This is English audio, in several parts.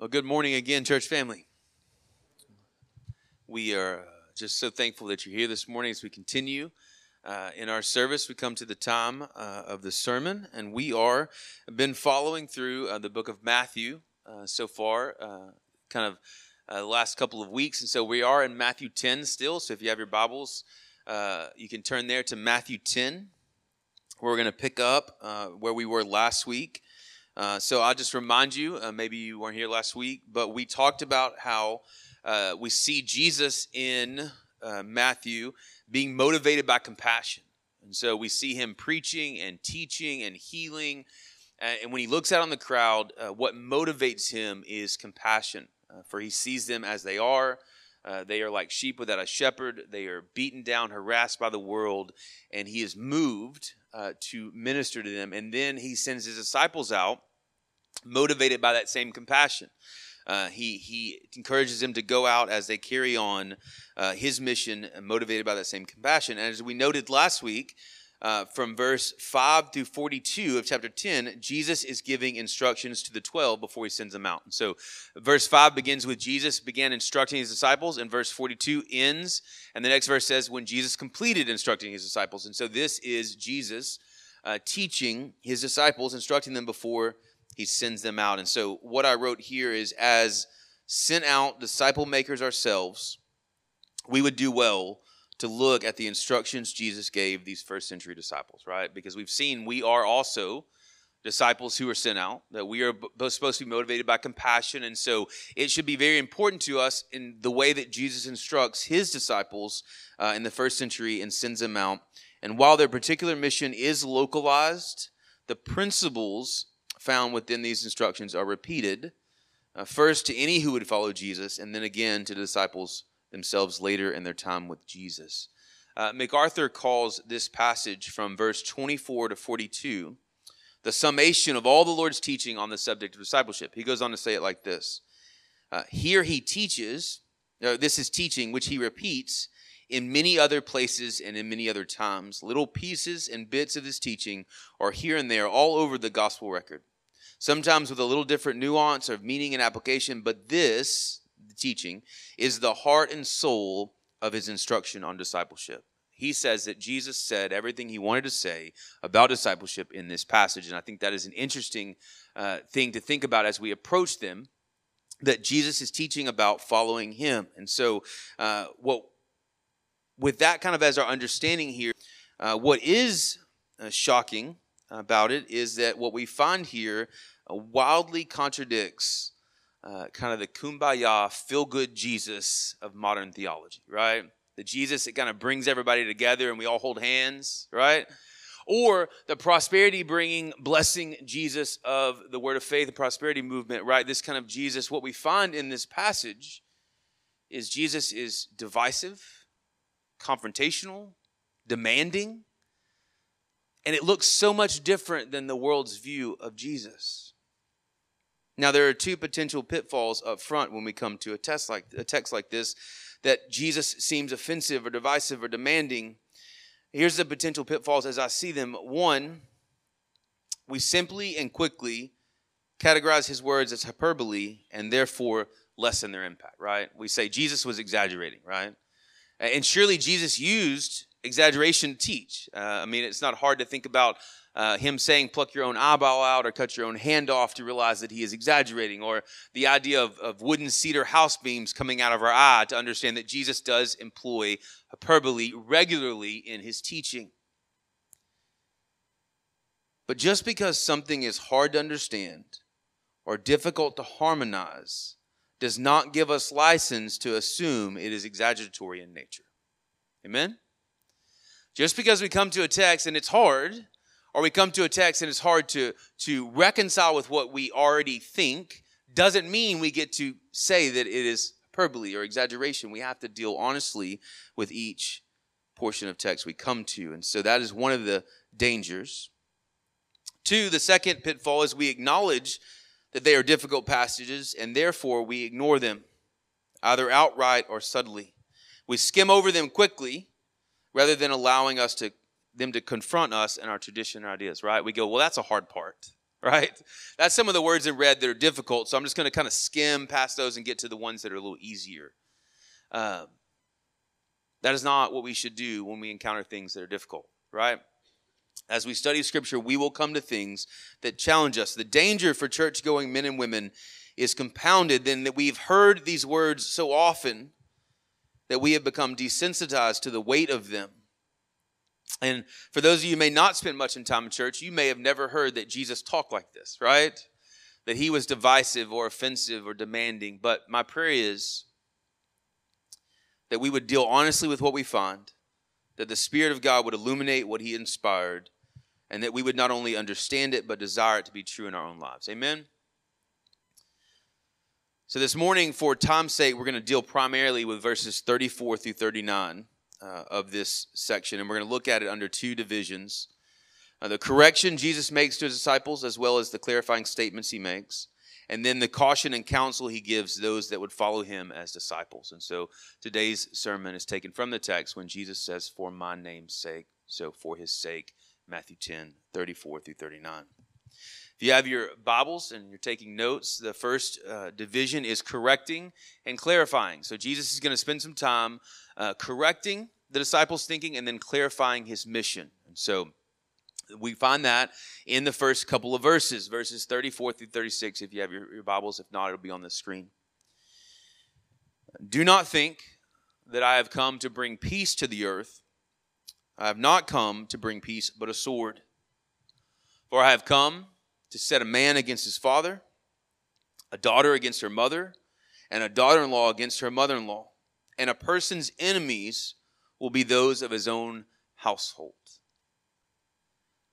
Well, good morning again, church family. We are uh, just so thankful that you're here this morning as we continue uh, in our service. We come to the time uh, of the sermon, and we are been following through uh, the book of Matthew uh, so far, uh, kind of the last couple of weeks, and so we are in Matthew 10 still. So if you have your Bibles, you can turn there to Matthew 10. We're going to pick up where we were last week. Uh, so I'll just remind you, uh, maybe you weren't here last week, but we talked about how uh, we see Jesus in uh, Matthew being motivated by compassion. And so we see him preaching and teaching and healing. And when he looks out on the crowd, uh, what motivates him is compassion, for he sees them as they are. They are like sheep without a shepherd. They are beaten down, harassed by the world, and he is moved uh, to minister to them. And then he sends his disciples out motivated by that same compassion. Uh, he, he encourages them to go out as they carry on uh, his mission, motivated by that same compassion. And as we noted last week, uh, from verse 5 through 42 of chapter 10, Jesus is giving instructions to the 12 before he sends them out. So, verse 5 begins with Jesus began instructing his disciples, and verse 42 ends. And the next verse says, when Jesus completed instructing his disciples. And so, this is Jesus uh, teaching his disciples, instructing them before he sends them out. And so, what I wrote here is as sent out disciple makers ourselves, we would do well to look at the instructions Jesus gave these first century disciples, right? Because we've seen we are also disciples who are sent out, that we are both supposed to be motivated by compassion. And so it should be very important to us in the way that Jesus instructs his disciples uh, in the first century and sends them out. And while their particular mission is localized, the principles found within these instructions are repeated uh, first to any who would follow Jesus, and then again to the disciples themselves later in their time with Jesus. Uh, MacArthur calls this passage from verse 24 to 42 the summation of all the Lord's teaching on the subject of discipleship. He goes on to say it like this uh, Here he teaches, uh, this is teaching which he repeats in many other places and in many other times. Little pieces and bits of his teaching are here and there all over the gospel record sometimes with a little different nuance of meaning and application, but this, teaching, is the heart and soul of his instruction on discipleship. He says that Jesus said everything he wanted to say about discipleship in this passage. And I think that is an interesting uh, thing to think about as we approach them that Jesus is teaching about following him. And so, uh, what with that kind of as our understanding here, uh, what is uh, shocking about it is that what we find here wildly contradicts uh, kind of the kumbaya, feel good Jesus of modern theology, right? The Jesus that kind of brings everybody together and we all hold hands, right? Or the prosperity bringing, blessing Jesus of the Word of Faith, the prosperity movement, right? This kind of Jesus. What we find in this passage is Jesus is divisive, confrontational, demanding, and it looks so much different than the world's view of Jesus. Now, there are two potential pitfalls up front when we come to a text like a text like this that Jesus seems offensive or divisive or demanding. Here's the potential pitfalls as I see them. One, we simply and quickly categorize his words as hyperbole and therefore lessen their impact, right? We say Jesus was exaggerating, right? And surely Jesus used exaggeration to teach. Uh, I mean, it's not hard to think about uh, him saying, pluck your own eyeball out or cut your own hand off to realize that he is exaggerating, or the idea of, of wooden cedar house beams coming out of our eye to understand that Jesus does employ hyperbole regularly in his teaching. But just because something is hard to understand or difficult to harmonize does not give us license to assume it is exaggeratory in nature. Amen? Just because we come to a text and it's hard, or we come to a text and it's hard to, to reconcile with what we already think, doesn't mean we get to say that it is hyperbole or exaggeration. We have to deal honestly with each portion of text we come to. And so that is one of the dangers. Two, the second pitfall is we acknowledge that they are difficult passages and therefore we ignore them, either outright or subtly. We skim over them quickly rather than allowing us to them to confront us and our tradition and ideas, right? We go, well, that's a hard part. right? That's some of the words in red that are difficult. So I'm just going to kind of skim past those and get to the ones that are a little easier. Uh, that is not what we should do when we encounter things that are difficult, right? As we study scripture, we will come to things that challenge us. The danger for church going men and women is compounded then that we've heard these words so often that we have become desensitized to the weight of them. And for those of you who may not spend much in time in church, you may have never heard that Jesus talked like this, right? That he was divisive or offensive or demanding. But my prayer is that we would deal honestly with what we find, that the Spirit of God would illuminate what he inspired, and that we would not only understand it, but desire it to be true in our own lives. Amen? So, this morning, for time's sake, we're going to deal primarily with verses 34 through 39 uh, of this section, and we're going to look at it under two divisions uh, the correction Jesus makes to his disciples, as well as the clarifying statements he makes, and then the caution and counsel he gives those that would follow him as disciples. And so, today's sermon is taken from the text when Jesus says, For my name's sake, so for his sake, Matthew 10 34 through 39. If you have your Bibles and you're taking notes, the first uh, division is correcting and clarifying. So Jesus is going to spend some time uh, correcting the disciples' thinking and then clarifying his mission. And so we find that in the first couple of verses, verses 34 through 36, if you have your, your Bibles. If not, it'll be on the screen. Do not think that I have come to bring peace to the earth. I have not come to bring peace, but a sword. For I have come to set a man against his father, a daughter against her mother, and a daughter in law against her mother in law. And a person's enemies will be those of his own household.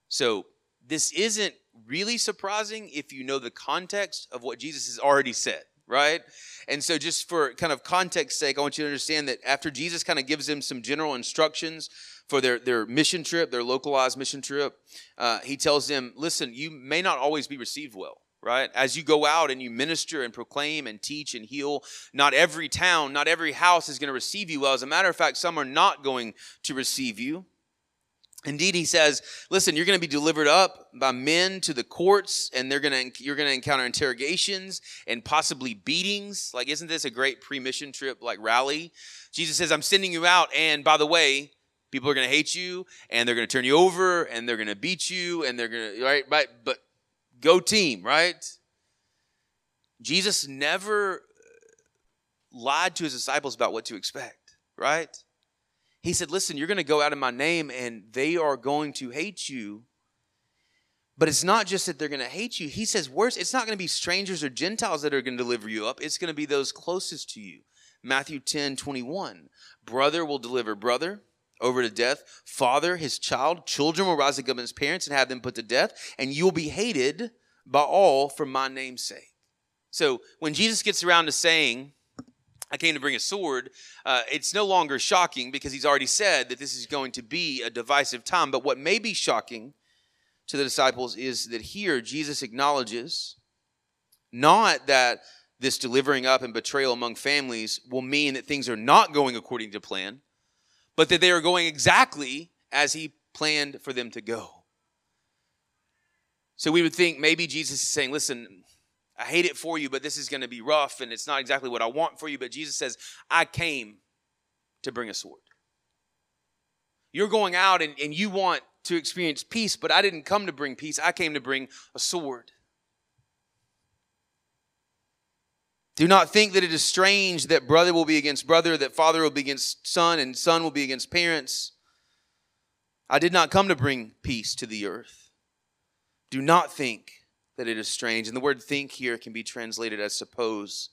So, this isn't really surprising if you know the context of what Jesus has already said, right? And so, just for kind of context sake, I want you to understand that after Jesus kind of gives him some general instructions for their, their mission trip, their localized mission trip, uh, he tells them, listen, you may not always be received well right? As you go out and you minister and proclaim and teach and heal, not every town, not every house is going to receive you well. As a matter of fact, some are not going to receive you. Indeed, he says, listen, you're going to be delivered up by men to the courts and they're going to, you're going to encounter interrogations and possibly beatings. Like, isn't this a great pre-mission trip, like rally? Jesus says, I'm sending you out. And by the way, People are going to hate you and they're going to turn you over and they're going to beat you and they're going to, right? Right. But go team, right? Jesus never uh, lied to his disciples about what to expect, right? He said, Listen, you're going to go out in my name and they are going to hate you. But it's not just that they're going to hate you. He says, worse, it's not going to be strangers or Gentiles that are going to deliver you up. It's going to be those closest to you. Matthew 10 21. Brother will deliver brother, over to death. Father, his child, children will rise up against parents and have them put to death, and you'll be hated by all for my name's sake. So when Jesus gets around to saying, I came to bring a sword, uh, it's no longer shocking because he's already said that this is going to be a divisive time. But what may be shocking to the disciples is that here Jesus acknowledges not that this delivering up and betrayal among families will mean that things are not going according to plan but that they are going exactly as he planned for them to go. So we would think maybe Jesus is saying, Listen, I hate it for you, but this is going to be rough and it's not exactly what I want for you. But Jesus says, I came to bring a sword. You're going out and, and you want to experience peace, but I didn't come to bring peace. I came to bring a sword. Do not think that it is strange that brother will be against brother, that father will be against son, and son will be against parents. I did not come to bring peace to the earth. Do not think that it is strange. And the word think here can be translated as suppose,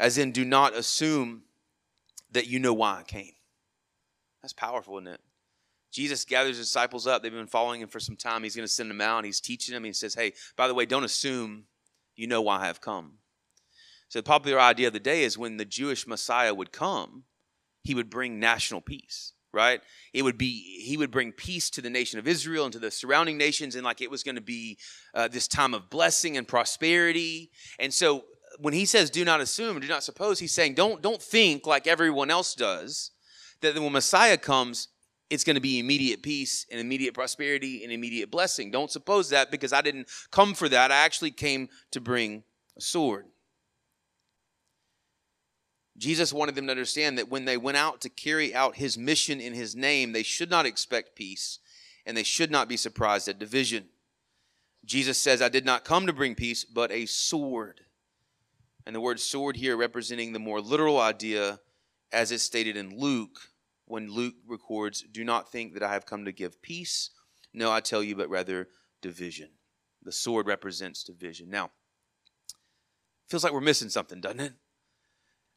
as in, do not assume that you know why I came. That's powerful, isn't it? Jesus gathers disciples up. They've been following him for some time. He's going to send them out. He's teaching them. He says, Hey, by the way, don't assume you know why I have come. So the popular idea of the day is when the Jewish Messiah would come, he would bring national peace, right? It would be he would bring peace to the nation of Israel and to the surrounding nations, and like it was going to be uh, this time of blessing and prosperity. And so when he says "do not assume," "do not suppose," he's saying don't don't think like everyone else does that when Messiah comes, it's going to be immediate peace and immediate prosperity and immediate blessing. Don't suppose that because I didn't come for that. I actually came to bring a sword. Jesus wanted them to understand that when they went out to carry out his mission in his name, they should not expect peace and they should not be surprised at division. Jesus says, I did not come to bring peace, but a sword. And the word sword here representing the more literal idea as it's stated in Luke, when Luke records, Do not think that I have come to give peace. No, I tell you, but rather division. The sword represents division. Now, feels like we're missing something, doesn't it?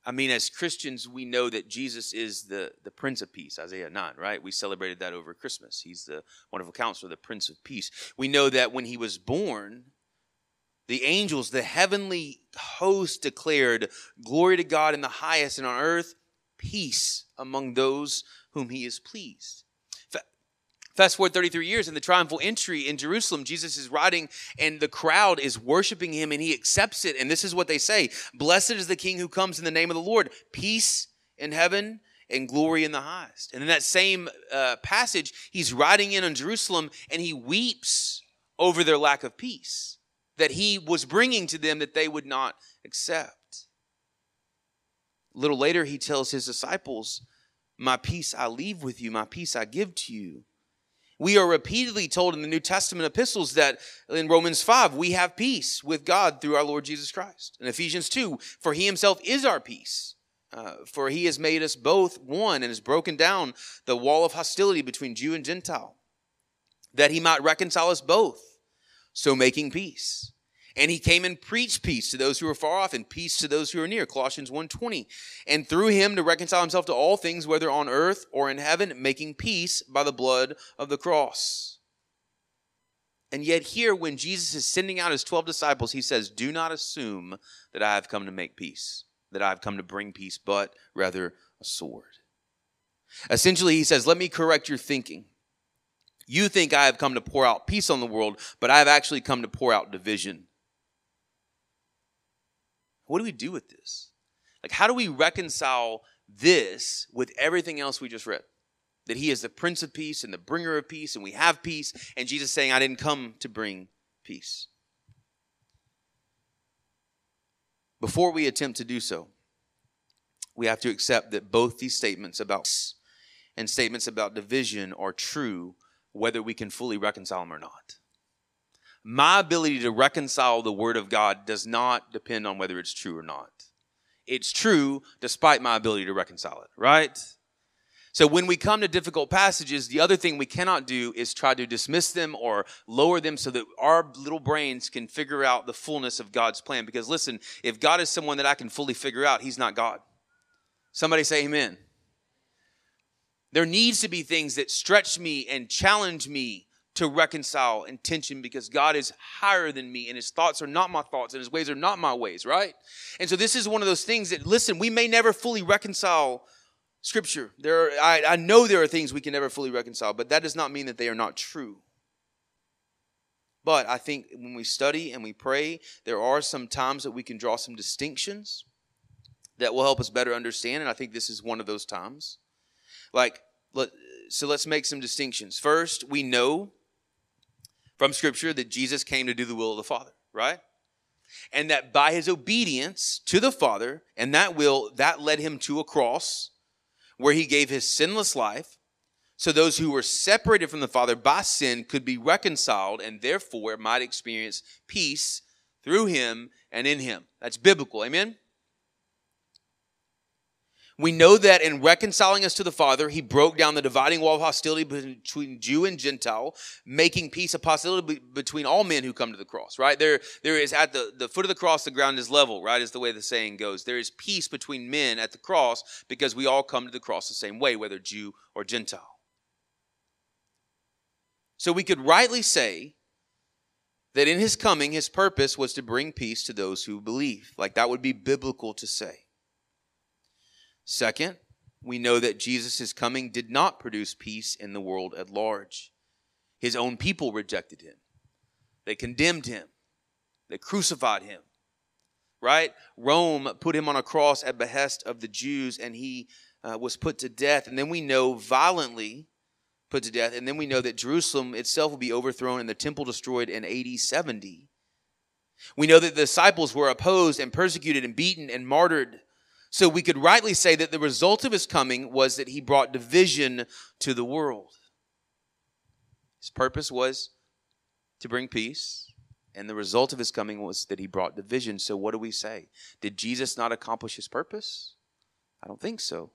I mean, as Christians, we know that Jesus is the, the Prince of Peace, Isaiah 9, right? We celebrated that over Christmas. He's the wonderful counselor, the Prince of Peace. We know that when he was born, the angels, the heavenly host declared, Glory to God in the highest, and on earth, peace among those whom he is pleased. Fast forward 33 years in the triumphal entry in Jerusalem, Jesus is riding and the crowd is worshiping him and he accepts it. And this is what they say Blessed is the King who comes in the name of the Lord, peace in heaven and glory in the highest. And in that same uh, passage, he's riding in on Jerusalem and he weeps over their lack of peace that he was bringing to them that they would not accept. A little later, he tells his disciples, My peace I leave with you, my peace I give to you. We are repeatedly told in the New Testament epistles that in Romans 5, we have peace with God through our Lord Jesus Christ. In Ephesians 2, for he himself is our peace. Uh, for he has made us both one and has broken down the wall of hostility between Jew and Gentile, that he might reconcile us both, so making peace and he came and preached peace to those who were far off and peace to those who are near. Colossians 1.20 and through him to reconcile himself to all things whether on earth or in heaven making peace by the blood of the cross. And yet here when jesus is sending out his 12 disciples he says do not assume that i have come to make peace that i have come to bring peace but rather a sword. Essentially he says let me correct your thinking. You think I have come to pour out peace on the world, but I have actually come to pour out division. What do we do with this? Like, how do we reconcile this with everything else we just read? That he is the Prince of Peace and the bringer of peace, and we have peace, and Jesus saying, I didn't come to bring peace. Before we attempt to do so, we have to accept that both these statements about and statements about division are true, whether we can fully reconcile them or not my ability to reconcile the Word of God does not depend on whether it's true or not. It's true despite my ability to reconcile it, right? So when we come to difficult passages, the other thing we cannot do is try to dismiss them or lower them so that our little brains can figure out the fullness of God's plan. Because listen, if God is someone that I can fully figure out, He's not God. Somebody say amen. There needs to be things that stretch me and challenge me to reconcile intention because God is higher than me and his thoughts are not my thoughts and his ways are not my ways, right? And so this is one of those things that, listen, we may never fully reconcile scripture. There are, I, I know there are things we can never fully reconcile, but that does not mean that they are not true. But I think when we study and we pray, there are some times that we can draw some distinctions that will help us better understand. And I think this is one of those times. Like, let, so let's make some distinctions. First, we know from Scripture that Jesus came to do the will of the Father, right? And that by his obedience to the Father and that will, that led him to a cross where he gave his sinless life so those who were separated from the Father by sin could be reconciled and therefore might experience peace through him and in him. That's biblical. Amen? We know that in reconciling us to the Father, he broke down the dividing wall of hostility between Jew and Gentile, making peace a possibility between all men who come to the cross, right? There, there is at the, the foot of the cross, the ground is level, right? Is the way the saying goes. There is peace between men at the cross because we all come to the cross the same way, whether Jew or Gentile. So we could rightly say that in his coming, his purpose was to bring peace to those who believe. Like that would be biblical to say. Second, we know that Jesus' coming did not produce peace in the world at large. His own people rejected him, they condemned him, they crucified him. Right? Rome put him on a cross at behest of the Jews, and he uh, was put to death. And then we know violently put to death. And then we know that Jerusalem itself will be overthrown and the temple destroyed in AD 70. We know that the disciples were opposed and persecuted and beaten and martyred. So we could rightly say that the result of his coming was that he brought division to the world. His purpose was to bring peace, and the result of his coming was that he brought division. So what do we say? Did Jesus not accomplish his purpose? I don't think so.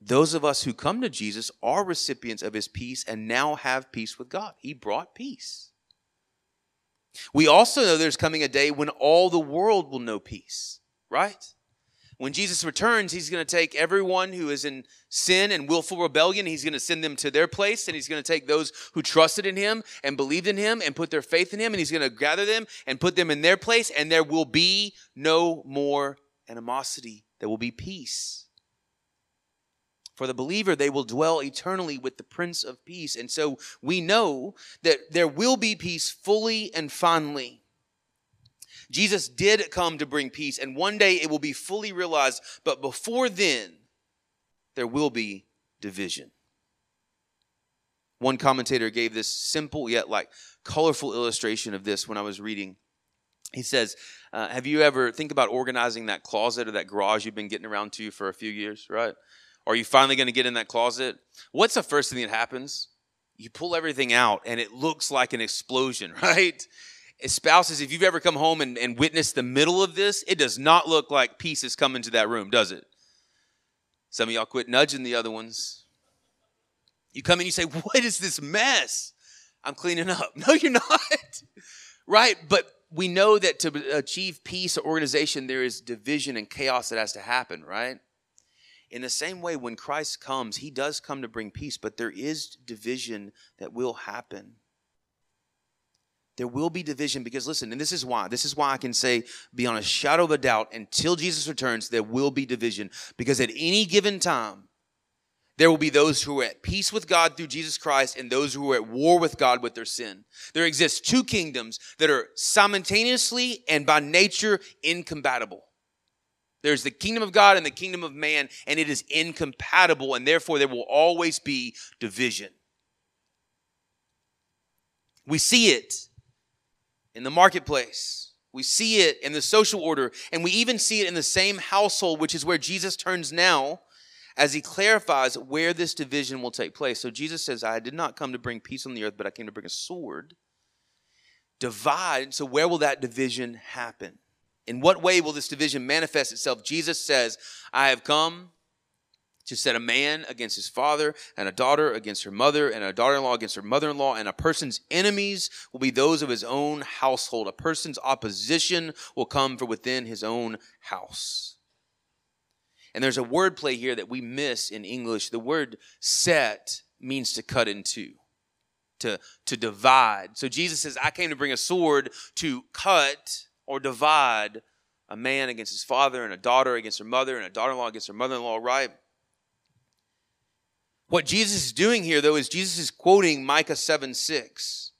Those of us who come to Jesus are recipients of his peace and now have peace with God. He brought peace. We also know there's coming a day when all the world will know peace, right? When Jesus returns, he's going to take everyone who is in sin and willful rebellion, he's going to send them to their place, and he's going to take those who trusted in him and believed in him and put their faith in him, and he's going to gather them and put them in their place, and there will be no more animosity. There will be peace. For the believer, they will dwell eternally with the Prince of Peace. And so we know that there will be peace fully and finally. Jesus did come to bring peace, and one day it will be fully realized. But before then, there will be division. One commentator gave this simple yet like colorful illustration of this when I was reading. He says, uh, Have you ever think about organizing that closet or that garage you've been getting around to for a few years, right? Are you finally going to get in that closet? What's the first thing that happens? You pull everything out and it looks like an explosion, right? Spouses, if you've ever come home and, and witnessed the middle of this, it does not look like pieces come into that room, does it? Some of y'all quit nudging the other ones. You come in, you say, What is this mess? I'm cleaning up. No, you're not. right? But we know that to achieve peace or organization, there is division and chaos that has to happen, right? In the same way, when Christ comes, he does come to bring peace, but there is division that will happen. There will be division because, listen, and this is why. This is why I can say, beyond a shadow of a doubt, until Jesus returns, there will be division. Because at any given time, there will be those who are at peace with God through Jesus Christ and those who are at war with God with their sin. There exists two kingdoms that are simultaneously and by nature incompatible. There's the kingdom of God and the kingdom of man, and it is incompatible, and therefore there will always be division. We see it in the marketplace. We see it in the social order, and we even see it in the same household, which is where Jesus turns now as he clarifies where this division will take place. So Jesus says, I did not come to bring peace on the earth, but I came to bring a sword. Divide. So, where will that division happen? In what way will this division manifest itself? Jesus says, I have come to set a man against his father, and a daughter against her mother, and a daughter in law against her mother in law, and a person's enemies will be those of his own household. A person's opposition will come from within his own house. And there's a word play here that we miss in English. The word set means to cut in two, to, to divide. So Jesus says, I came to bring a sword to cut or divide a man against his father and a daughter against her mother and a daughter in law against her mother in law, right? What Jesus is doing here, though, is Jesus is quoting Micah 7 6.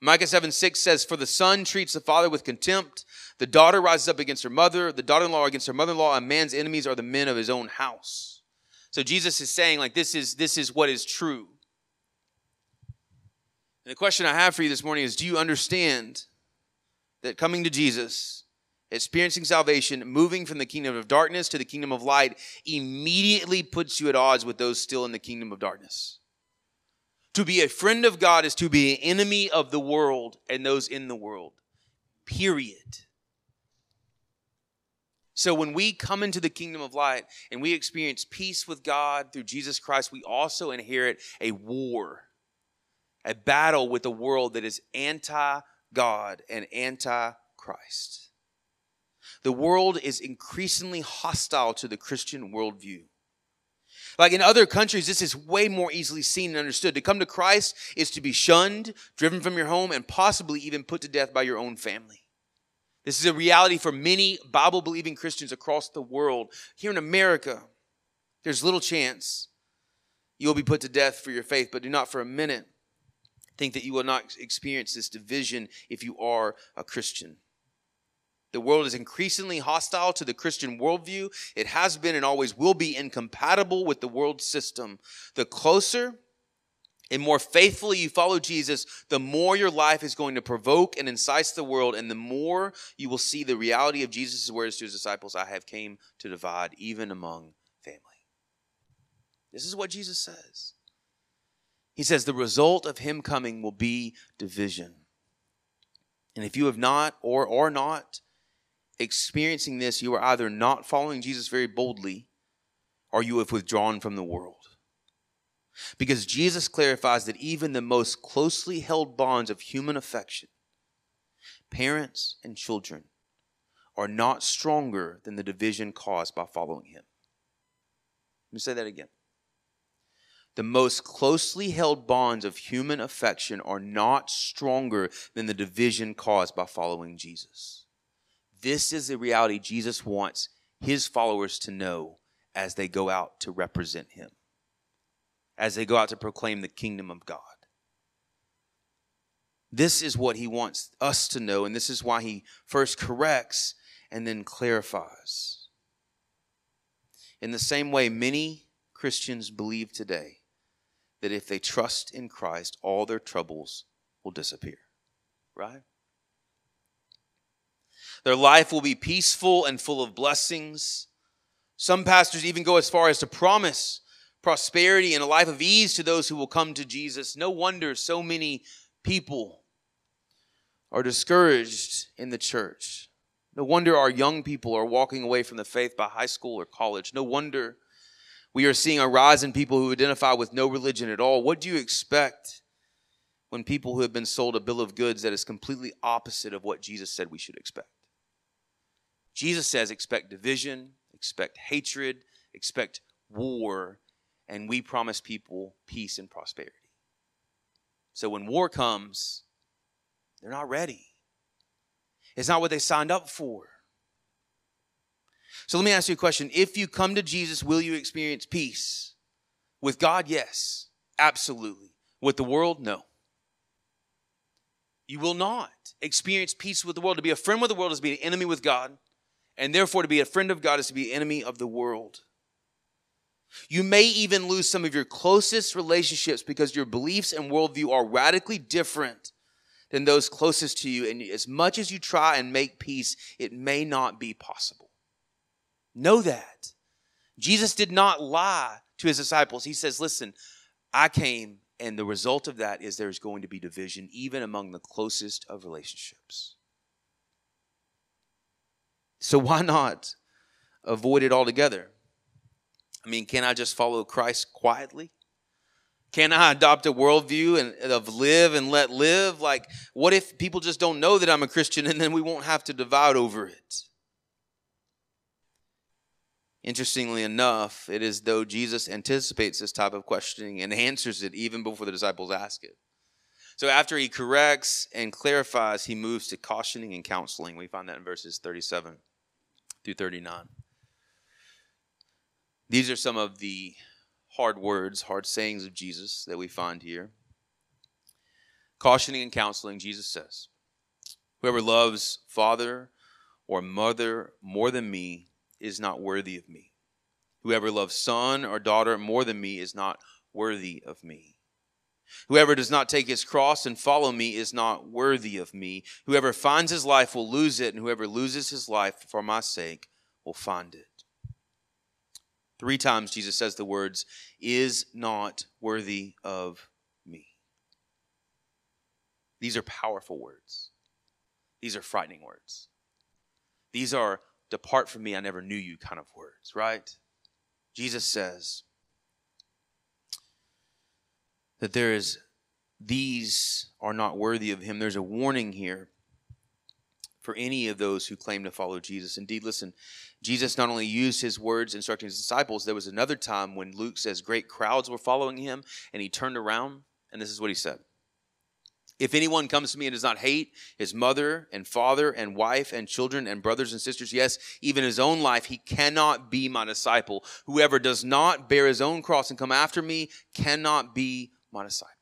Micah 7 6 says, For the son treats the father with contempt, the daughter rises up against her mother, the daughter in law against her mother in law, a man's enemies are the men of his own house. So Jesus is saying, like, this is, this is what is true. And the question I have for you this morning is do you understand that coming to Jesus, experiencing salvation, moving from the kingdom of darkness to the kingdom of light, immediately puts you at odds with those still in the kingdom of darkness. To be a friend of God is to be an enemy of the world and those in the world. Period. So when we come into the kingdom of light and we experience peace with God through Jesus Christ, we also inherit a war, a battle with a world that is anti God and anti Christ. The world is increasingly hostile to the Christian worldview. Like in other countries, this is way more easily seen and understood. To come to Christ is to be shunned, driven from your home, and possibly even put to death by your own family. This is a reality for many Bible believing Christians across the world. Here in America, there's little chance you'll be put to death for your faith, but do not for a minute think that you will not experience this division if you are a Christian. The world is increasingly hostile to the Christian worldview. It has been and always will be incompatible with the world system. The closer and more faithfully you follow Jesus, the more your life is going to provoke and incite the world, and the more you will see the reality of Jesus' words to his disciples I have came to divide even among family. This is what Jesus says. He says the result of him coming will be division. And if you have not or are not experiencing this, you are either not following Jesus very boldly or you have withdrawn from the world. Because Jesus clarifies that even the most closely held bonds of human affection, parents and children, are not stronger than the division caused by following him. Let me say that again. The most closely held bonds of human affection are not stronger than the division caused by following Jesus. This is the reality Jesus wants his followers to know as they go out to represent him, as they go out to proclaim the kingdom of God. This is what he wants us to know, and this is why he first corrects and then clarifies. In the same way, many Christians believe today that if they trust in Christ, all their troubles will disappear. Right? Their life will be peaceful and full of blessings. Some pastors even go as far as to promise prosperity and a life of ease to those who will come to Jesus. No wonder so many people are discouraged in the church. No wonder our young people are walking away from the faith by high school or college. No wonder we are seeing a rise in people who identify with no religion at all. What do you expect when people who have been sold a bill of goods that is completely opposite of what Jesus said we should expect? Jesus says expect division, expect hatred, expect war, and we promise people peace and prosperity. So when war comes, they're not ready. It's not what they signed up for. So let me ask you a question. If you come to Jesus, will you experience peace? With God, yes, absolutely. With the world, no. You will not experience peace with the world. To be a friend with the world is to be an enemy with God, and therefore to be a friend of God is to be an enemy of the world. You may even lose some of your closest relationships because your beliefs and worldview are radically different than those closest to you. And as much as you try and make peace, it may not be possible. Know that. Jesus did not lie to his disciples. He says, Listen, I came, and the result of that is there's going to be division even among the closest of relationships. So why not avoid it altogether? I mean, can I just follow Christ quietly? Can I adopt a worldview and of live and let live? Like, what if people just don't know that I'm a Christian and then we won't have to divide over it? Interestingly enough, it is though Jesus anticipates this type of questioning and answers it even before the disciples ask it. So after he corrects and clarifies, he moves to cautioning and counseling. We find that in verses 37 through 39. These are some of the hard words, hard sayings of Jesus that we find here. Cautioning and counseling, Jesus says, Whoever loves father or mother more than me is not worthy of me. Whoever loves son or daughter more than me is not worthy of me. Whoever does not take his cross and follow me is not worthy of me. Whoever finds his life will lose it, and whoever loses his life for my sake will find it. Three times Jesus says the words, is not worthy of me. These are powerful words. These are frightening words. These are depart from me, I never knew you kind of words, right? Jesus says that there is, these are not worthy of him. There's a warning here for any of those who claim to follow Jesus. Indeed, listen, Jesus not only used his words instructing his disciples, there was another time when Luke says great crowds were following him, and he turned around, and this is what he said if anyone comes to me and does not hate his mother and father and wife and children and brothers and sisters, yes, even his own life, he cannot be my disciple. Whoever does not bear his own cross and come after me cannot be my disciple.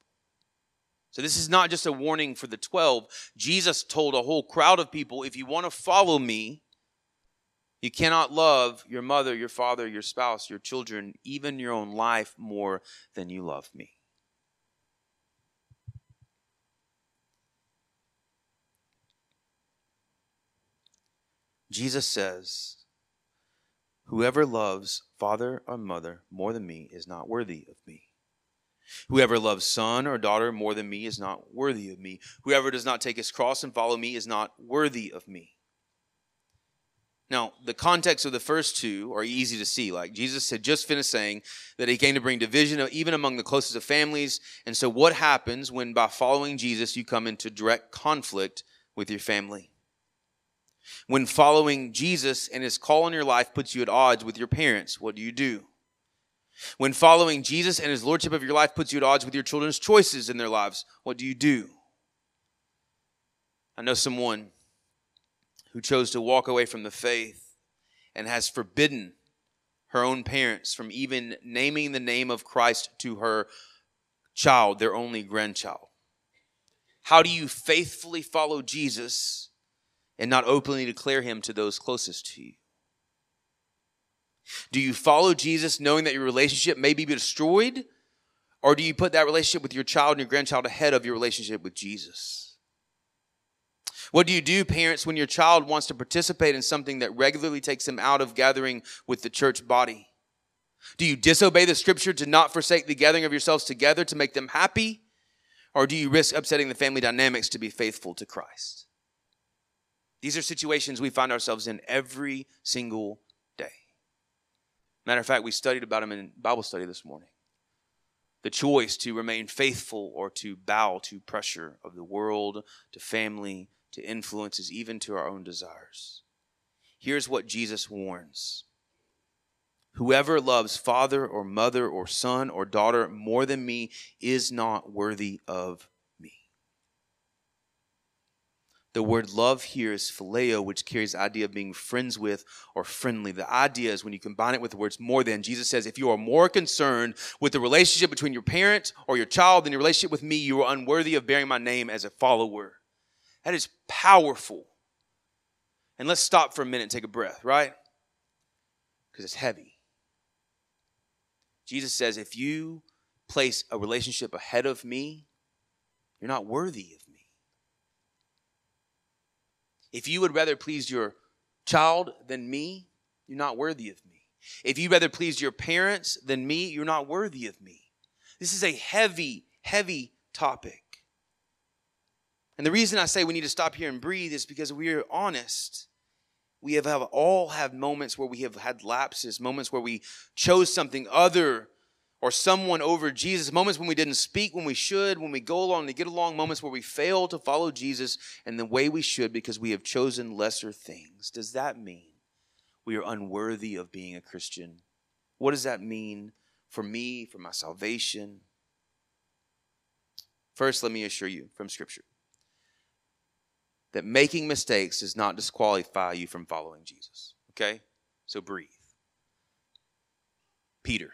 So, this is not just a warning for the 12. Jesus told a whole crowd of people if you want to follow me, you cannot love your mother, your father, your spouse, your children, even your own life more than you love me. Jesus says, Whoever loves father or mother more than me is not worthy of me. Whoever loves son or daughter more than me is not worthy of me. Whoever does not take his cross and follow me is not worthy of me. Now, the context of the first two are easy to see. Like Jesus had just finished saying that he came to bring division even among the closest of families. And so, what happens when by following Jesus you come into direct conflict with your family? When following Jesus and his call on your life puts you at odds with your parents, what do you do? When following Jesus and his lordship of your life puts you at odds with your children's choices in their lives, what do you do? I know someone who chose to walk away from the faith and has forbidden her own parents from even naming the name of Christ to her child, their only grandchild. How do you faithfully follow Jesus and not openly declare him to those closest to you? Do you follow Jesus knowing that your relationship may be destroyed? Or do you put that relationship with your child and your grandchild ahead of your relationship with Jesus? What do you do, parents, when your child wants to participate in something that regularly takes them out of gathering with the church body? Do you disobey the scripture to not forsake the gathering of yourselves together to make them happy? Or do you risk upsetting the family dynamics to be faithful to Christ? These are situations we find ourselves in every single day. Matter of fact, we studied about them in Bible study this morning. The choice to remain faithful or to bow to pressure of the world, to family, to influences, even to our own desires. Here's what Jesus warns Whoever loves father or mother or son or daughter more than me is not worthy of me. The word love here is phileo, which carries the idea of being friends with or friendly. The idea is when you combine it with the words more than, Jesus says, if you are more concerned with the relationship between your parent or your child than your relationship with me, you are unworthy of bearing my name as a follower. That is powerful. And let's stop for a minute and take a breath, right? Because it's heavy. Jesus says, if you place a relationship ahead of me, you're not worthy. If you would rather please your child than me, you're not worthy of me. If you'd rather please your parents than me, you're not worthy of me. This is a heavy, heavy topic. And the reason I say we need to stop here and breathe is because we are honest. We have, have all had moments where we have had lapses, moments where we chose something other or someone over Jesus, moments when we didn't speak when we should, when we go along to get along, moments where we fail to follow Jesus in the way we should because we have chosen lesser things. Does that mean we are unworthy of being a Christian? What does that mean for me, for my salvation? First, let me assure you from Scripture that making mistakes does not disqualify you from following Jesus. Okay? So breathe. Peter.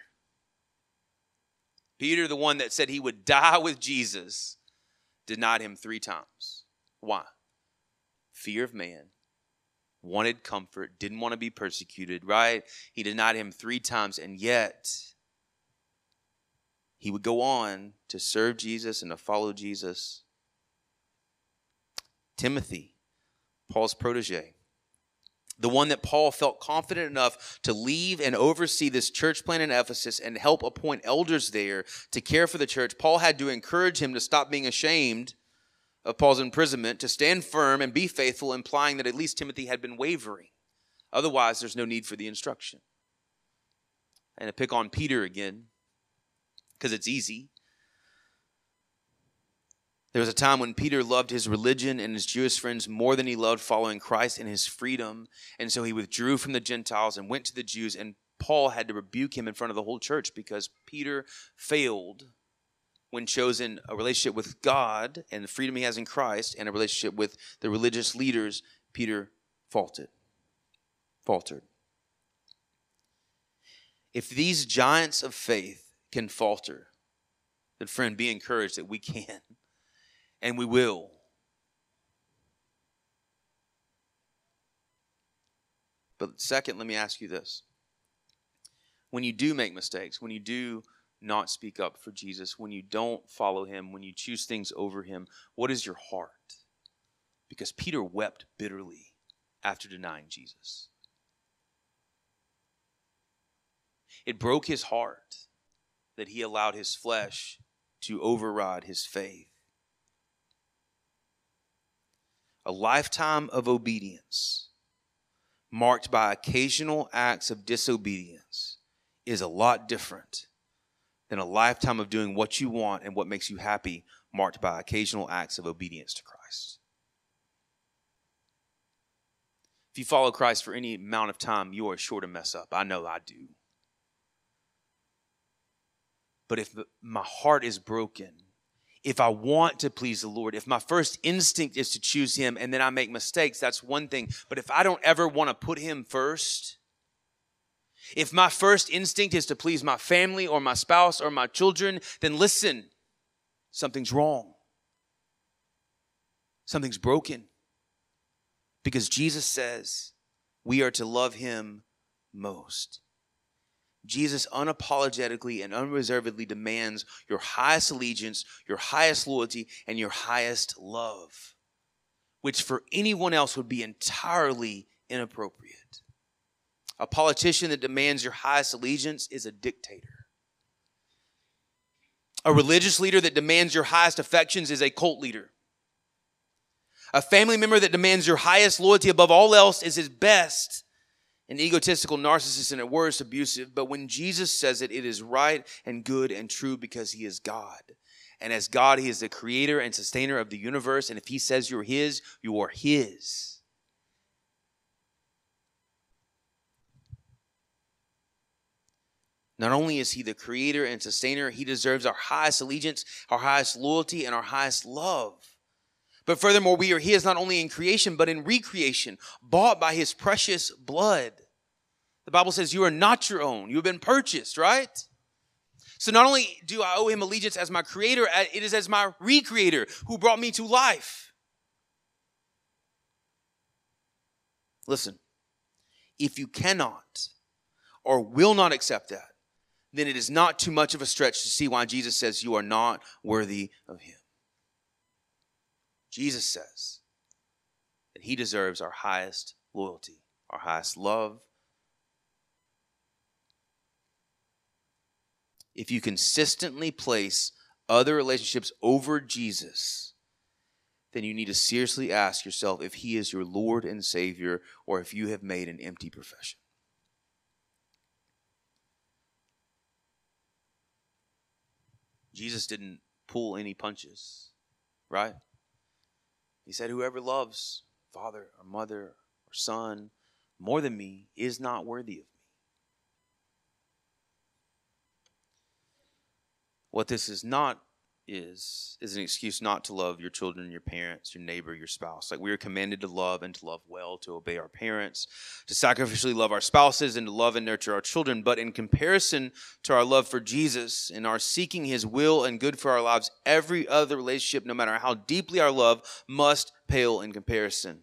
Peter, the one that said he would die with Jesus, denied him three times. Why? Fear of man, wanted comfort, didn't want to be persecuted, right? He denied him three times, and yet he would go on to serve Jesus and to follow Jesus Timothy, Paul's protege, the one that Paul felt confident enough to leave and oversee this church plan in Ephesus and help appoint elders there to care for the church. Paul had to encourage him to stop being ashamed of Paul's imprisonment, to stand firm and be faithful, implying that at least Timothy had been wavering. Otherwise, there's no need for the instruction. And to pick on Peter again, because it's easy. There was a time when Peter loved his religion and his Jewish friends more than he loved following Christ and his freedom. And so he withdrew from the Gentiles and went to the Jews. And Paul had to rebuke him in front of the whole church because Peter failed when chosen a relationship with God and the freedom he has in Christ and a relationship with the religious leaders. Peter faltered. Faltered. If these giants of faith can falter, then friend, be encouraged that we can. And we will. But second, let me ask you this. When you do make mistakes, when you do not speak up for Jesus, when you don't follow him, when you choose things over him, what is your heart? Because Peter wept bitterly after denying Jesus. It broke his heart that he allowed his flesh to override his faith. A lifetime of obedience, marked by occasional acts of disobedience, is a lot different than a lifetime of doing what you want and what makes you happy, marked by occasional acts of obedience to Christ. If you follow Christ for any amount of time, you are sure to mess up. I know I do. But if my heart is broken, if I want to please the Lord, if my first instinct is to choose Him and then I make mistakes, that's one thing. But if I don't ever want to put Him first, if my first instinct is to please my family or my spouse or my children, then listen, something's wrong. Something's broken. Because Jesus says we are to love Him most. Jesus unapologetically and unreservedly demands your highest allegiance, your highest loyalty, and your highest love, which for anyone else would be entirely inappropriate. A politician that demands your highest allegiance is a dictator. A religious leader that demands your highest affections is a cult leader. A family member that demands your highest loyalty above all else is his best an egotistical narcissist and at worst abusive, but when Jesus says it, it is right and good and true because he is God. And as God, he is the creator and sustainer of the universe. And if he says you're his, you are his. Not only is he the creator and sustainer, he deserves our highest allegiance, our highest loyalty, and our highest love. But furthermore, we are His not only in creation, but in recreation, bought by His precious blood. The Bible says you are not your own. You have been purchased, right? So not only do I owe Him allegiance as my creator, uh, it is as my recreator who brought me to life. Listen, if you cannot or will not accept that, then it is not too much of a stretch to see why Jesus says you are not worthy of Him. Jesus says that he deserves our highest loyalty, our highest love. If you consistently place other relationships over Jesus, then you need to seriously ask yourself if he is your Lord and Savior or if you have made an empty profession. Jesus didn't pull any punches, right? He said, Whoever loves father or mother or son more than me is not worthy of me. What this is not is is an excuse not to love your children, your parents, your neighbor, your spouse. Like we are commanded to love and to love well, to obey our parents, to sacrificially love our spouses, and to love and nurture our children. But in comparison to our love for Jesus and our seeking His will and good for our lives, every other relationship, no matter how deeply our love, must pale in comparison.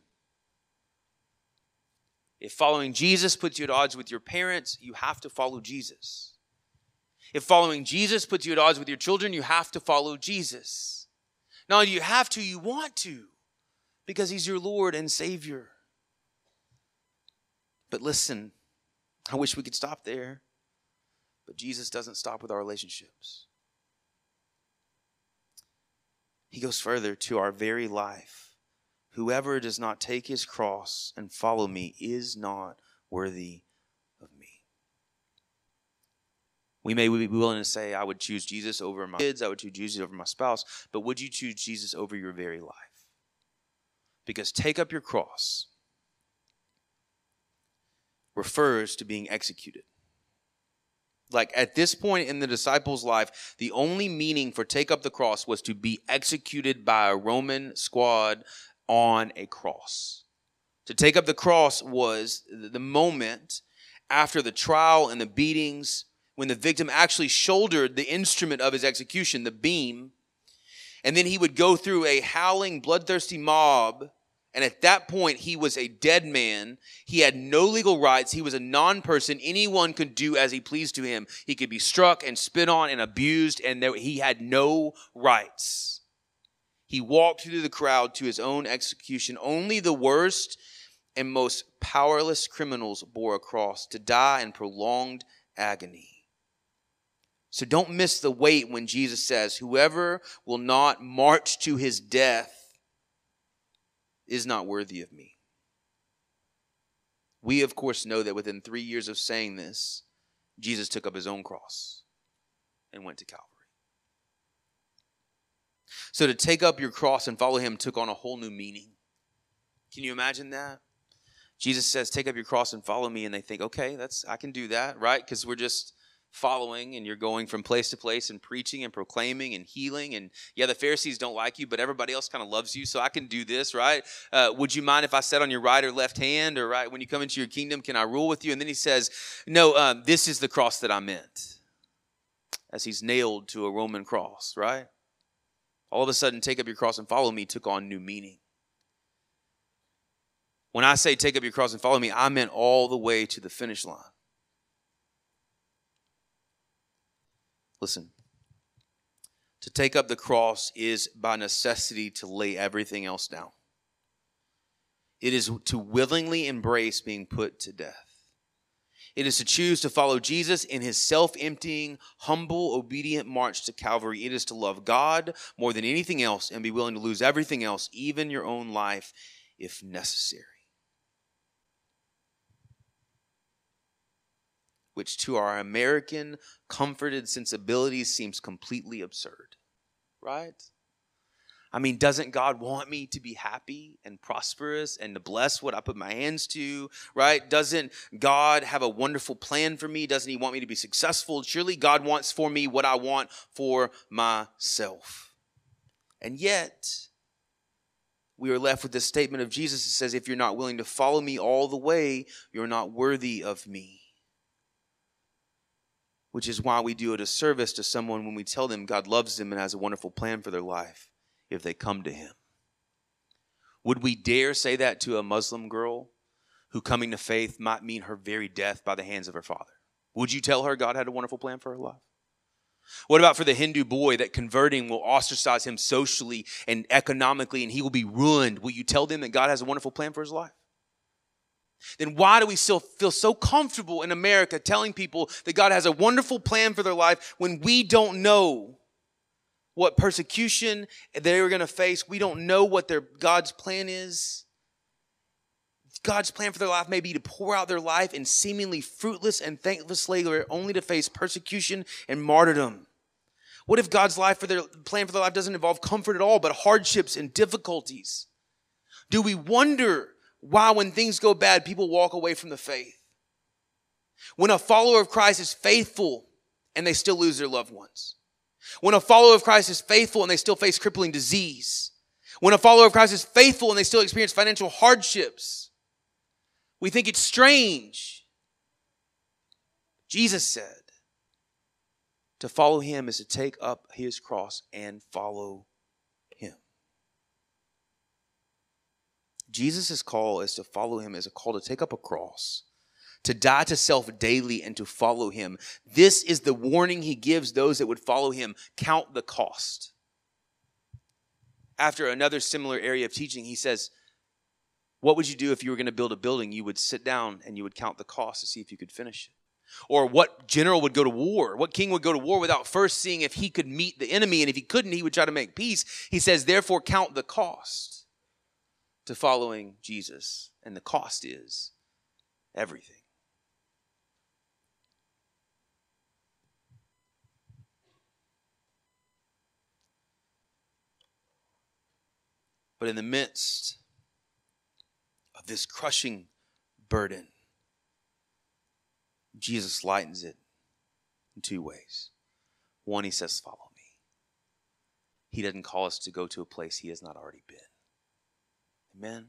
If following Jesus puts you at odds with your parents, you have to follow Jesus. If following Jesus puts you at odds with your children, you have to follow Jesus. Not only do you have to, you want to, because He's your Lord and Savior. But listen, I wish we could stop there, but Jesus doesn't stop with our relationships. He goes further to our very life. Whoever does not take his cross and follow me is not worthy We may be willing to say, I would choose Jesus over my kids, I would choose Jesus over my spouse, but would you choose Jesus over your very life? Because take up your cross refers to being executed. Like at this point in the disciples' life, the only meaning for take up the cross was to be executed by a Roman squad on a cross. To take up the cross was the moment after the trial and the beatings when the victim actually shouldered the instrument of his execution, the beam, And then he would go through a howling, bloodthirsty mob. And at that point, he was a dead man. He had no legal rights. He was a non person. Anyone could do as he pleased to him. He could be struck and spit on and abused, and there, he had no rights. He walked through the crowd to his own execution. Only the worst and most powerless criminals bore a cross to die in prolonged agony. So don't miss the weight when Jesus says, Whoever will not march to his death is not worthy of me. We, of course, know that within three years of saying this, Jesus took up his own cross and went to Calvary. So to take up your cross and follow him took on a whole new meaning. Can you imagine that? Jesus says, "Take up your cross and follow me," and they think, "Okay, that's I can do that, right?" Because we're just following and you're going from place to place and preaching and proclaiming and healing and yeah the pharisees don't like you but everybody else kind of loves you so i can do this right? Uh, would you mind if i sat on your right or left hand or right when you come into your kingdom can i rule with you? And then he says no um, this is the cross that i meant. As he's nailed to a roman cross right? All of a sudden take up your cross and follow me took on new meaning. When I say take up your cross and follow me, I meant all the way to the finish line. Listen, to take up the cross is by necessity to lay everything else down. It is to willingly embrace being put to death. It is to choose to follow Jesus in his self emptying, humble, obedient march to Calvary. It is to love God more than anything else and be willing to lose everything else, even your own life, if necessary. Which to our American comforted sensibilities seems completely absurd, right? I mean, doesn't God want me to be happy and prosperous and to bless what I put my hands to, right? Doesn't God have a wonderful plan for me? Doesn't He want me to be successful? Surely God wants for me what I want for myself. And yet, we are left with this statement of Jesus that says, If you're not willing to follow me all the way, you're not worthy of me which is why we do a disservice to someone when we tell them God loves them and has a wonderful plan for their life if they come to Him. Would we dare say that to a Muslim girl who coming to faith might mean her very death by the hands of her father? Would you tell her God had a wonderful plan for her life? What about for the Hindu boy that converting will ostracize him socially and economically and he will be ruined? Will you tell them that God has a wonderful plan for his life? Then why do we still feel so comfortable in America telling people that God has a wonderful plan for their life when we don't know what persecution they're going to face? We don't know what their God's plan is. God's plan for their life may be to pour out their life in seemingly fruitless and thankless labor only to face persecution and martyrdom. What if God's life for their plan for their life doesn't involve comfort at all, but hardships and difficulties? Do we wonder why, when things go bad, people walk away from the faith. When a follower of Christ is faithful and they still lose their loved ones. When a follower of Christ is faithful and they still face crippling disease. When a follower of Christ is faithful and they still experience financial hardships. We think it's strange. Jesus said, to follow him is to take up his cross and follow Jesus' call is to follow him is a call to take up a cross, to die to self daily and to follow him. This is the warning he gives those that would follow him count the cost. After another similar area of teaching, he says, What would you do if you were going to build a building? You would sit down and you would count the cost to see if you could finish it. Or what general would go to war? What king would go to war without first seeing if he could meet the enemy? And if he couldn't, he would try to make peace. He says, Therefore, count the cost to following Jesus, and the cost is everything. But in the midst of this crushing burden, Jesus lightens it in two ways. One, he says, Follow me. He doesn't call us to go to a place he has not already been. Amen.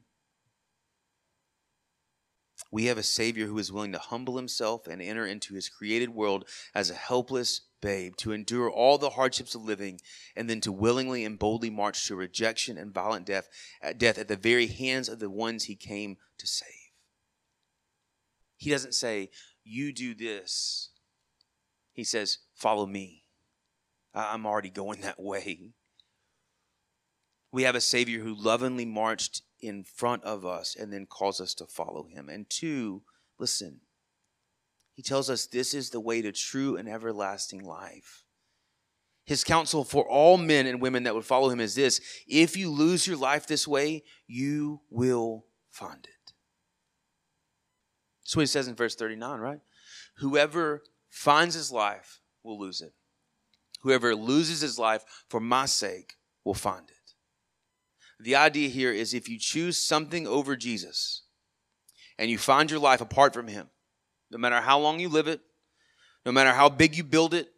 We have a Savior who is willing to humble himself and enter into his created world as a helpless babe, to endure all the hardships of living, and then to willingly and boldly march to rejection and violent death at, death at the very hands of the ones he came to save. He doesn't say, You do this. He says, Follow me. I'm already going that way. We have a Savior who lovingly marched in front of us and then calls us to follow him. And two, listen, he tells us this is the way to true and everlasting life. His counsel for all men and women that would follow him is this if you lose your life this way, you will find it. That's what he says in verse 39, right? Whoever finds his life will lose it. Whoever loses his life for my sake will find it. The idea here is if you choose something over Jesus and you find your life apart from Him, no matter how long you live it, no matter how big you build it,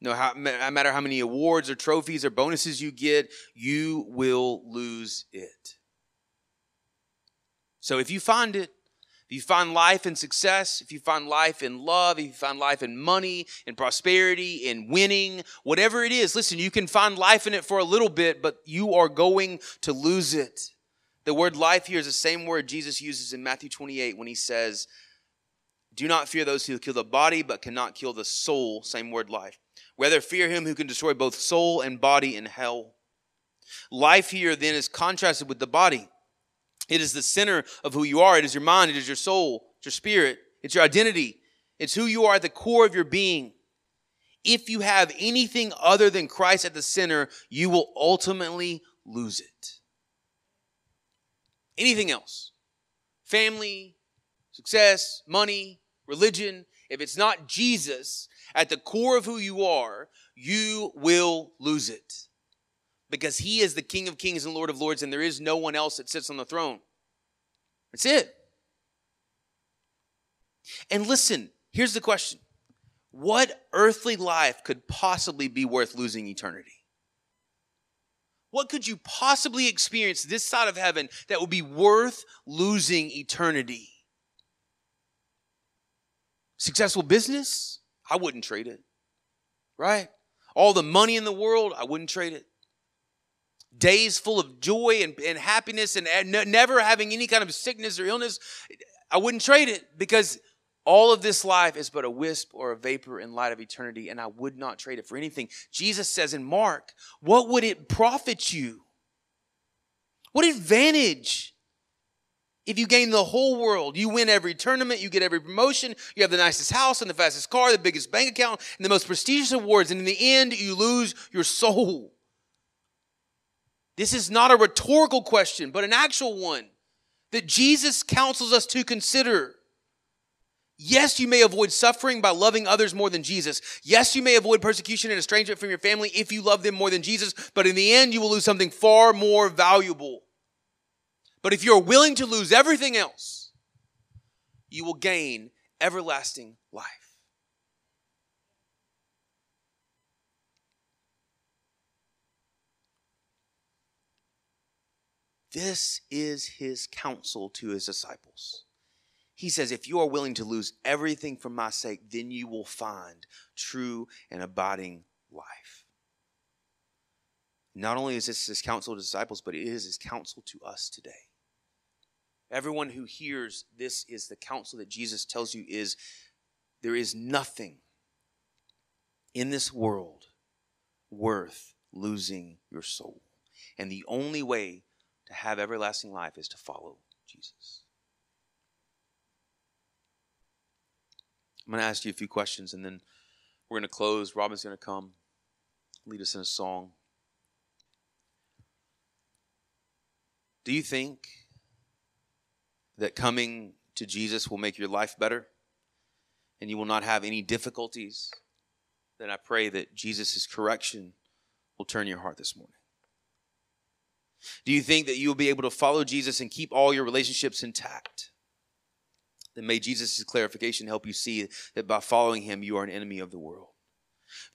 no matter how many awards or trophies or bonuses you get, you will lose it. So if you find it, if you find life in success, if you find life in love, if you find life in money, in prosperity, in winning, whatever it is, listen, you can find life in it for a little bit, but you are going to lose it. The word life here is the same word Jesus uses in Matthew 28 when he says, Do not fear those who kill the body, but cannot kill the soul. Same word, life. Rather, fear him who can destroy both soul and body in hell. Life here then is contrasted with the body. It is the center of who you are. It is your mind. It is your soul. It's your spirit. It's your identity. It's who you are at the core of your being. If you have anything other than Christ at the center, you will ultimately lose it. Anything else family, success, money, religion if it's not Jesus at the core of who you are, you will lose it because he is the King of Kings and Lord of Lords, and there is no one else that sits on the throne. That's it. And listen, here's the question What earthly life could possibly be worth losing eternity? What could you possibly experience this side of heaven that would be worth losing eternity? Successful business? I wouldn't trade it. Right? All the money in the world? I wouldn't trade it days full of joy and, and happiness and never having any kind of sickness or illness, I wouldn't trade it because all of this life is but a wisp or a vapor in light of eternity, and I would not trade it for anything. Jesus says in Mark, What would it profit you? What advantage if you gain the whole world? You win every tournament, you get every promotion, you have the nicest house and the fastest car, the biggest bank account, and the most prestigious awards, and in the end, you lose your soul. This is not a rhetorical question, but an actual one that Jesus counsels us to consider. Yes, you may avoid suffering by loving others more than Jesus. Yes, you may avoid persecution and estrangement from your family if you love them more than Jesus, but in the end, you will lose something far more valuable. But if you're willing to lose everything else, you will gain everlasting life. This is his counsel to his disciples. He says, If you are willing to lose everything for my sake, then you will find true and abiding life. Not only is this his counsel to disciples, but it is his counsel to us today. Everyone who hears this is the counsel that Jesus tells you is there is nothing in this world worth losing your soul. And the only way to have everlasting life is to follow Jesus. I'm going to ask you a few questions and then we're going to close. Robin's going to come lead us in a song. Do you think that coming to Jesus will make your life better and you will not have any difficulties? Then I pray that Jesus' correction will turn your heart this morning. Do you think that you will be able to follow Jesus and keep all your relationships intact? Then may Jesus' clarification help you see that by following him, you are an enemy of the world.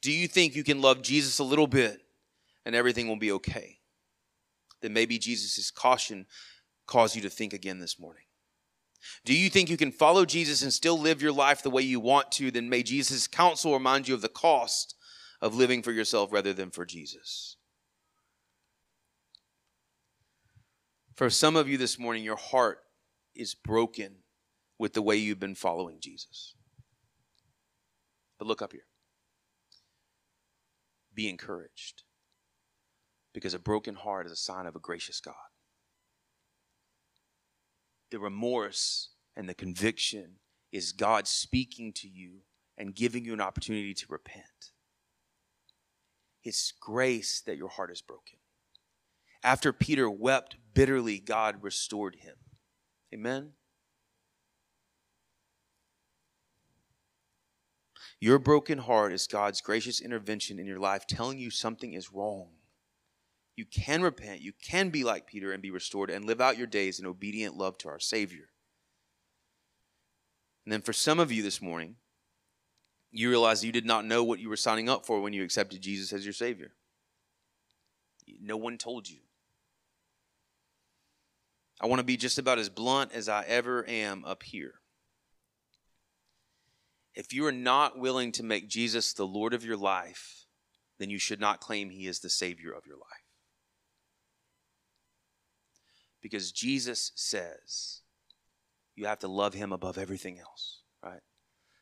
Do you think you can love Jesus a little bit and everything will be okay? Then maybe Jesus' caution caused you to think again this morning. Do you think you can follow Jesus and still live your life the way you want to? Then may Jesus' counsel remind you of the cost of living for yourself rather than for Jesus. For some of you this morning, your heart is broken with the way you've been following Jesus. But look up here. Be encouraged because a broken heart is a sign of a gracious God. The remorse and the conviction is God speaking to you and giving you an opportunity to repent. It's grace that your heart is broken. After Peter wept bitterly, God restored him. Amen. Your broken heart is God's gracious intervention in your life telling you something is wrong. You can repent, you can be like Peter and be restored and live out your days in obedient love to our Savior. And then for some of you this morning, you realize you did not know what you were signing up for when you accepted Jesus as your Savior. No one told you. I want to be just about as blunt as I ever am up here. If you are not willing to make Jesus the Lord of your life, then you should not claim he is the Savior of your life. Because Jesus says you have to love him above everything else, right?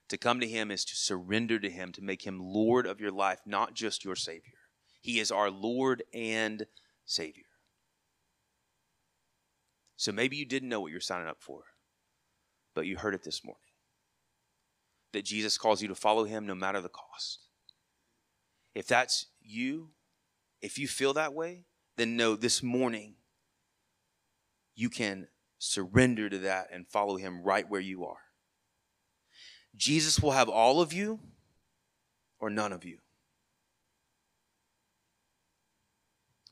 To come to him is to surrender to him, to make him Lord of your life, not just your Savior. He is our Lord and Savior. So maybe you didn't know what you're signing up for, but you heard it this morning that Jesus calls you to follow him no matter the cost. If that's you, if you feel that way, then know this morning you can surrender to that and follow him right where you are. Jesus will have all of you or none of you.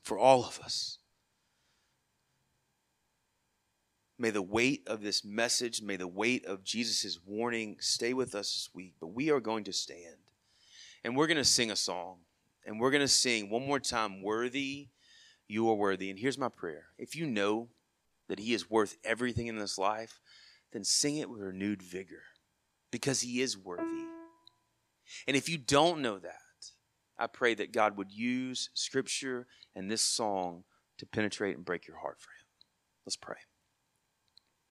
For all of us. May the weight of this message, may the weight of Jesus' warning stay with us this week. But we are going to stand and we're going to sing a song. And we're going to sing one more time, Worthy, You Are Worthy. And here's my prayer if you know that He is worth everything in this life, then sing it with renewed vigor because He is worthy. And if you don't know that, I pray that God would use Scripture and this song to penetrate and break your heart for Him. Let's pray.